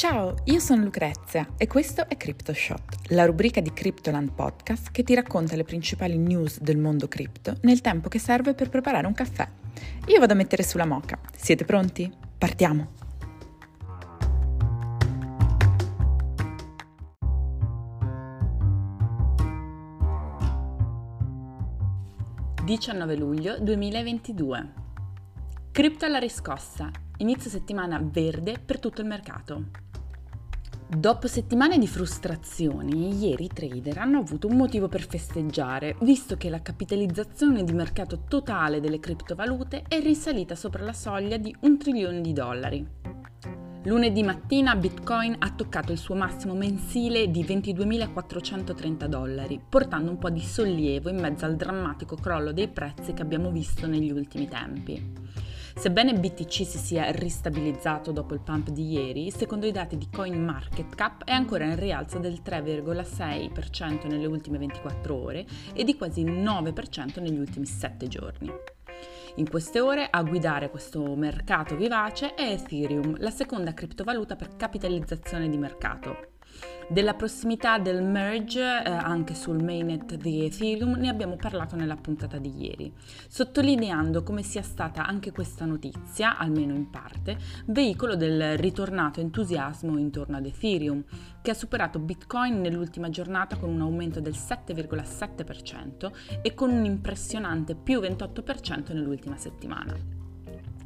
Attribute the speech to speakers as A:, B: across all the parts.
A: Ciao, io sono Lucrezia e questo è CryptoShot, la rubrica di Cryptoland Podcast che ti racconta le principali news del mondo cripto nel tempo che serve per preparare un caffè. Io vado a mettere sulla moca. Siete pronti? Partiamo!
B: ...19 luglio 2022. Cripto alla riscossa. Inizio settimana verde per tutto il mercato. Dopo settimane di frustrazioni, ieri i trader hanno avuto un motivo per festeggiare, visto che la capitalizzazione di mercato totale delle criptovalute è risalita sopra la soglia di un trilione di dollari. Lunedì mattina Bitcoin ha toccato il suo massimo mensile di 22.430 dollari, portando un po' di sollievo in mezzo al drammatico crollo dei prezzi che abbiamo visto negli ultimi tempi. Sebbene BTC si sia ristabilizzato dopo il pump di ieri, secondo i dati di CoinMarketCap è ancora in rialzo del 3,6% nelle ultime 24 ore e di quasi il 9% negli ultimi 7 giorni. In queste ore a guidare questo mercato vivace è Ethereum, la seconda criptovaluta per capitalizzazione di mercato. Della prossimità del merge eh, anche sul mainnet di Ethereum ne abbiamo parlato nella puntata di ieri, sottolineando come sia stata anche questa notizia, almeno in parte, veicolo del ritornato entusiasmo intorno ad Ethereum, che ha superato Bitcoin nell'ultima giornata con un aumento del 7,7% e con un impressionante più 28% nell'ultima settimana.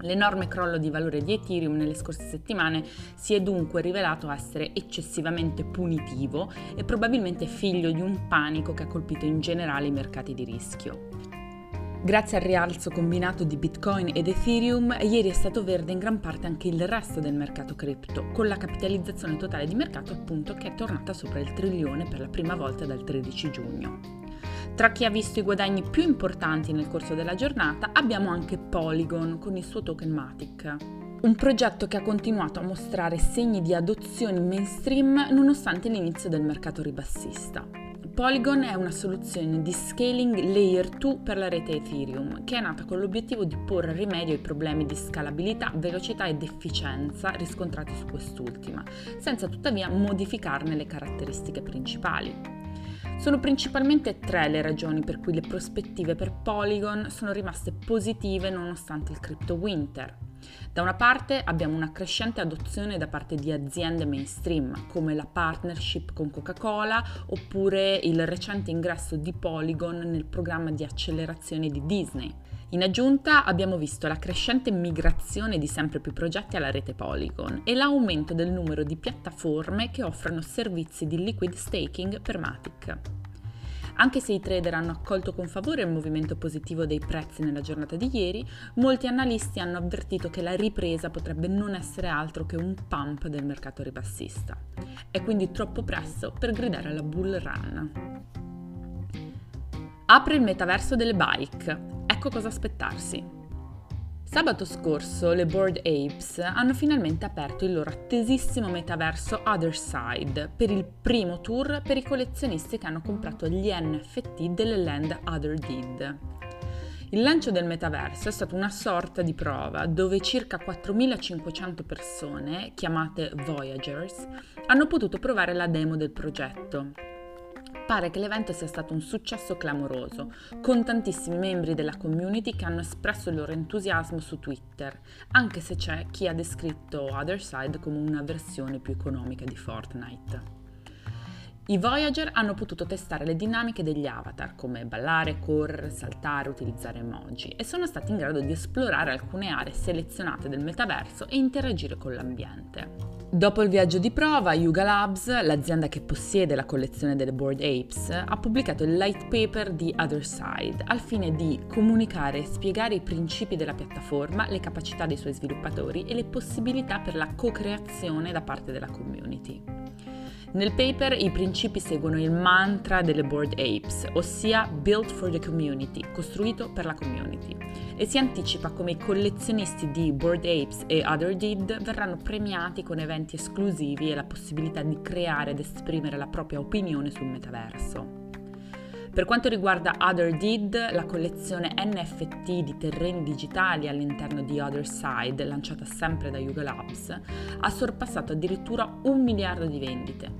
B: L'enorme crollo di valore di Ethereum nelle scorse settimane si è dunque rivelato essere eccessivamente punitivo e probabilmente figlio di un panico che ha colpito in generale i mercati di rischio. Grazie al rialzo combinato di Bitcoin ed Ethereum, ieri è stato verde in gran parte anche il resto del mercato cripto, con la capitalizzazione totale di mercato appunto che è tornata sopra il trilione per la prima volta dal 13 giugno. Tra chi ha visto i guadagni più importanti nel corso della giornata abbiamo anche Polygon con il suo token Matic. Un progetto che ha continuato a mostrare segni di adozione mainstream nonostante l'inizio del mercato ribassista. Polygon è una soluzione di scaling layer 2 per la rete Ethereum, che è nata con l'obiettivo di porre rimedio ai problemi di scalabilità, velocità ed efficienza riscontrati su quest'ultima, senza tuttavia modificarne le caratteristiche principali. Sono principalmente tre le ragioni per cui le prospettive per Polygon sono rimaste positive nonostante il crypto winter. Da una parte abbiamo una crescente adozione da parte di aziende mainstream come la partnership con Coca-Cola oppure il recente ingresso di Polygon nel programma di accelerazione di Disney. In aggiunta abbiamo visto la crescente migrazione di sempre più progetti alla rete Polygon e l'aumento del numero di piattaforme che offrono servizi di liquid staking per Matic. Anche se i trader hanno accolto con favore il movimento positivo dei prezzi nella giornata di ieri, molti analisti hanno avvertito che la ripresa potrebbe non essere altro che un pump del mercato ribassista. È quindi troppo presto per gridare alla bull run. Apre il metaverso delle bike. Ecco cosa aspettarsi. Sabato scorso le Bored Apes hanno finalmente aperto il loro attesissimo metaverso Other Side per il primo tour per i collezionisti che hanno comprato gli NFT delle land Other Did. Il lancio del metaverso è stato una sorta di prova dove circa 4.500 persone, chiamate Voyagers, hanno potuto provare la demo del progetto, Pare che l'evento sia stato un successo clamoroso, con tantissimi membri della community che hanno espresso il loro entusiasmo su Twitter, anche se c'è chi ha descritto Otherside come una versione più economica di Fortnite. I Voyager hanno potuto testare le dinamiche degli avatar, come ballare, correre, saltare, utilizzare emoji, e sono stati in grado di esplorare alcune aree selezionate del metaverso e interagire con l'ambiente. Dopo il viaggio di prova, Yuga Labs, l'azienda che possiede la collezione delle Board Apes, ha pubblicato il light paper di Other Side al fine di comunicare e spiegare i principi della piattaforma, le capacità dei suoi sviluppatori e le possibilità per la co-creazione da parte della community. Nel paper i principi seguono il mantra delle Board Apes, ossia Built for the Community, costruito per la community, e si anticipa come i collezionisti di Board Apes e Other Did verranno premiati con eventi esclusivi e la possibilità di creare ed esprimere la propria opinione sul metaverso. Per quanto riguarda Other Did, la collezione NFT di terreni digitali all'interno di Other Side, lanciata sempre da Yuga Labs, ha sorpassato addirittura un miliardo di vendite.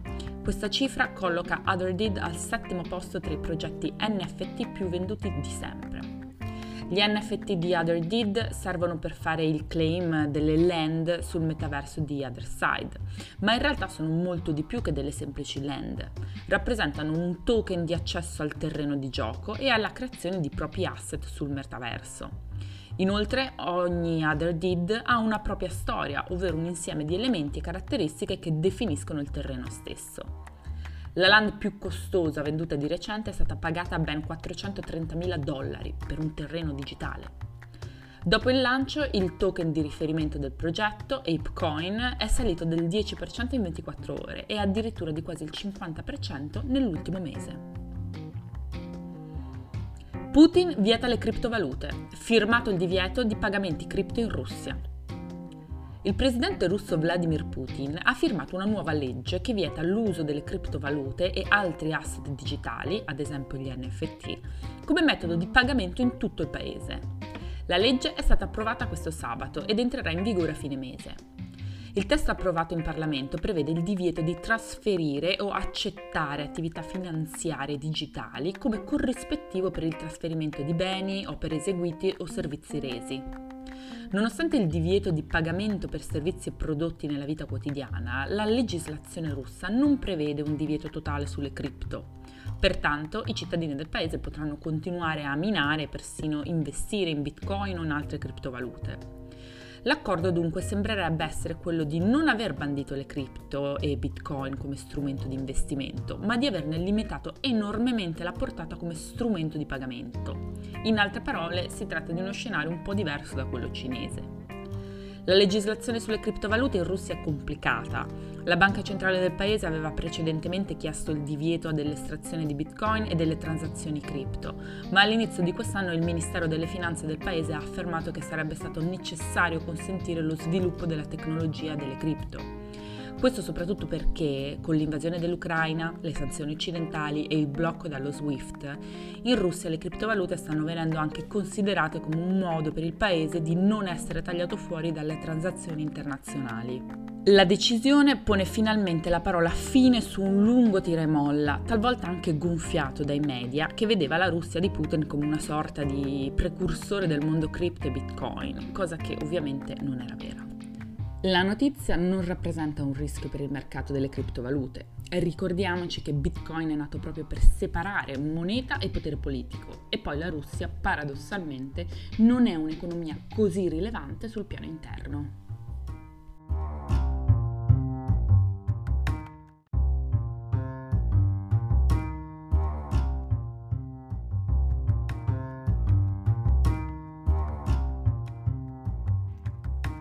B: Questa cifra colloca Other Did al settimo posto tra i progetti NFT più venduti di sempre. Gli NFT di Other Did servono per fare il claim delle land sul metaverso di Other Side, ma in realtà sono molto di più che delle semplici land. Rappresentano un token di accesso al terreno di gioco e alla creazione di propri asset sul metaverso. Inoltre ogni Other Did ha una propria storia, ovvero un insieme di elementi e caratteristiche che definiscono il terreno stesso. La land più costosa venduta di recente è stata pagata ben 430.000 dollari per un terreno digitale. Dopo il lancio, il token di riferimento del progetto, ApeCoin, è salito del 10% in 24 ore e addirittura di quasi il 50% nell'ultimo mese. Putin vieta le criptovalute, firmato il divieto di pagamenti cripto in Russia. Il presidente russo Vladimir Putin ha firmato una nuova legge che vieta l'uso delle criptovalute e altri asset digitali, ad esempio gli NFT, come metodo di pagamento in tutto il paese. La legge è stata approvata questo sabato ed entrerà in vigore a fine mese. Il testo approvato in Parlamento prevede il divieto di trasferire o accettare attività finanziarie digitali come corrispettivo per il trasferimento di beni, opere eseguiti o servizi resi. Nonostante il divieto di pagamento per servizi e prodotti nella vita quotidiana, la legislazione russa non prevede un divieto totale sulle cripto. Pertanto i cittadini del paese potranno continuare a minare e persino investire in bitcoin o in altre criptovalute. L'accordo dunque sembrerebbe essere quello di non aver bandito le cripto e bitcoin come strumento di investimento, ma di averne limitato enormemente la portata come strumento di pagamento. In altre parole, si tratta di uno scenario un po' diverso da quello cinese. La legislazione sulle criptovalute in Russia è complicata. La banca centrale del paese aveva precedentemente chiesto il divieto dell'estrazione di bitcoin e delle transazioni cripto, ma all'inizio di quest'anno il Ministero delle Finanze del paese ha affermato che sarebbe stato necessario consentire lo sviluppo della tecnologia delle cripto. Questo soprattutto perché con l'invasione dell'Ucraina, le sanzioni occidentali e il blocco dallo SWIFT, in Russia le criptovalute stanno venendo anche considerate come un modo per il paese di non essere tagliato fuori dalle transazioni internazionali. La decisione pone finalmente la parola fine su un lungo tira e molla, talvolta anche gonfiato dai media, che vedeva la Russia di Putin come una sorta di precursore del mondo cripto e bitcoin, cosa che ovviamente non era vera. La notizia non rappresenta un rischio per il mercato delle criptovalute. Ricordiamoci che Bitcoin è nato proprio per separare moneta e potere politico e poi la Russia paradossalmente non è un'economia così rilevante sul piano interno.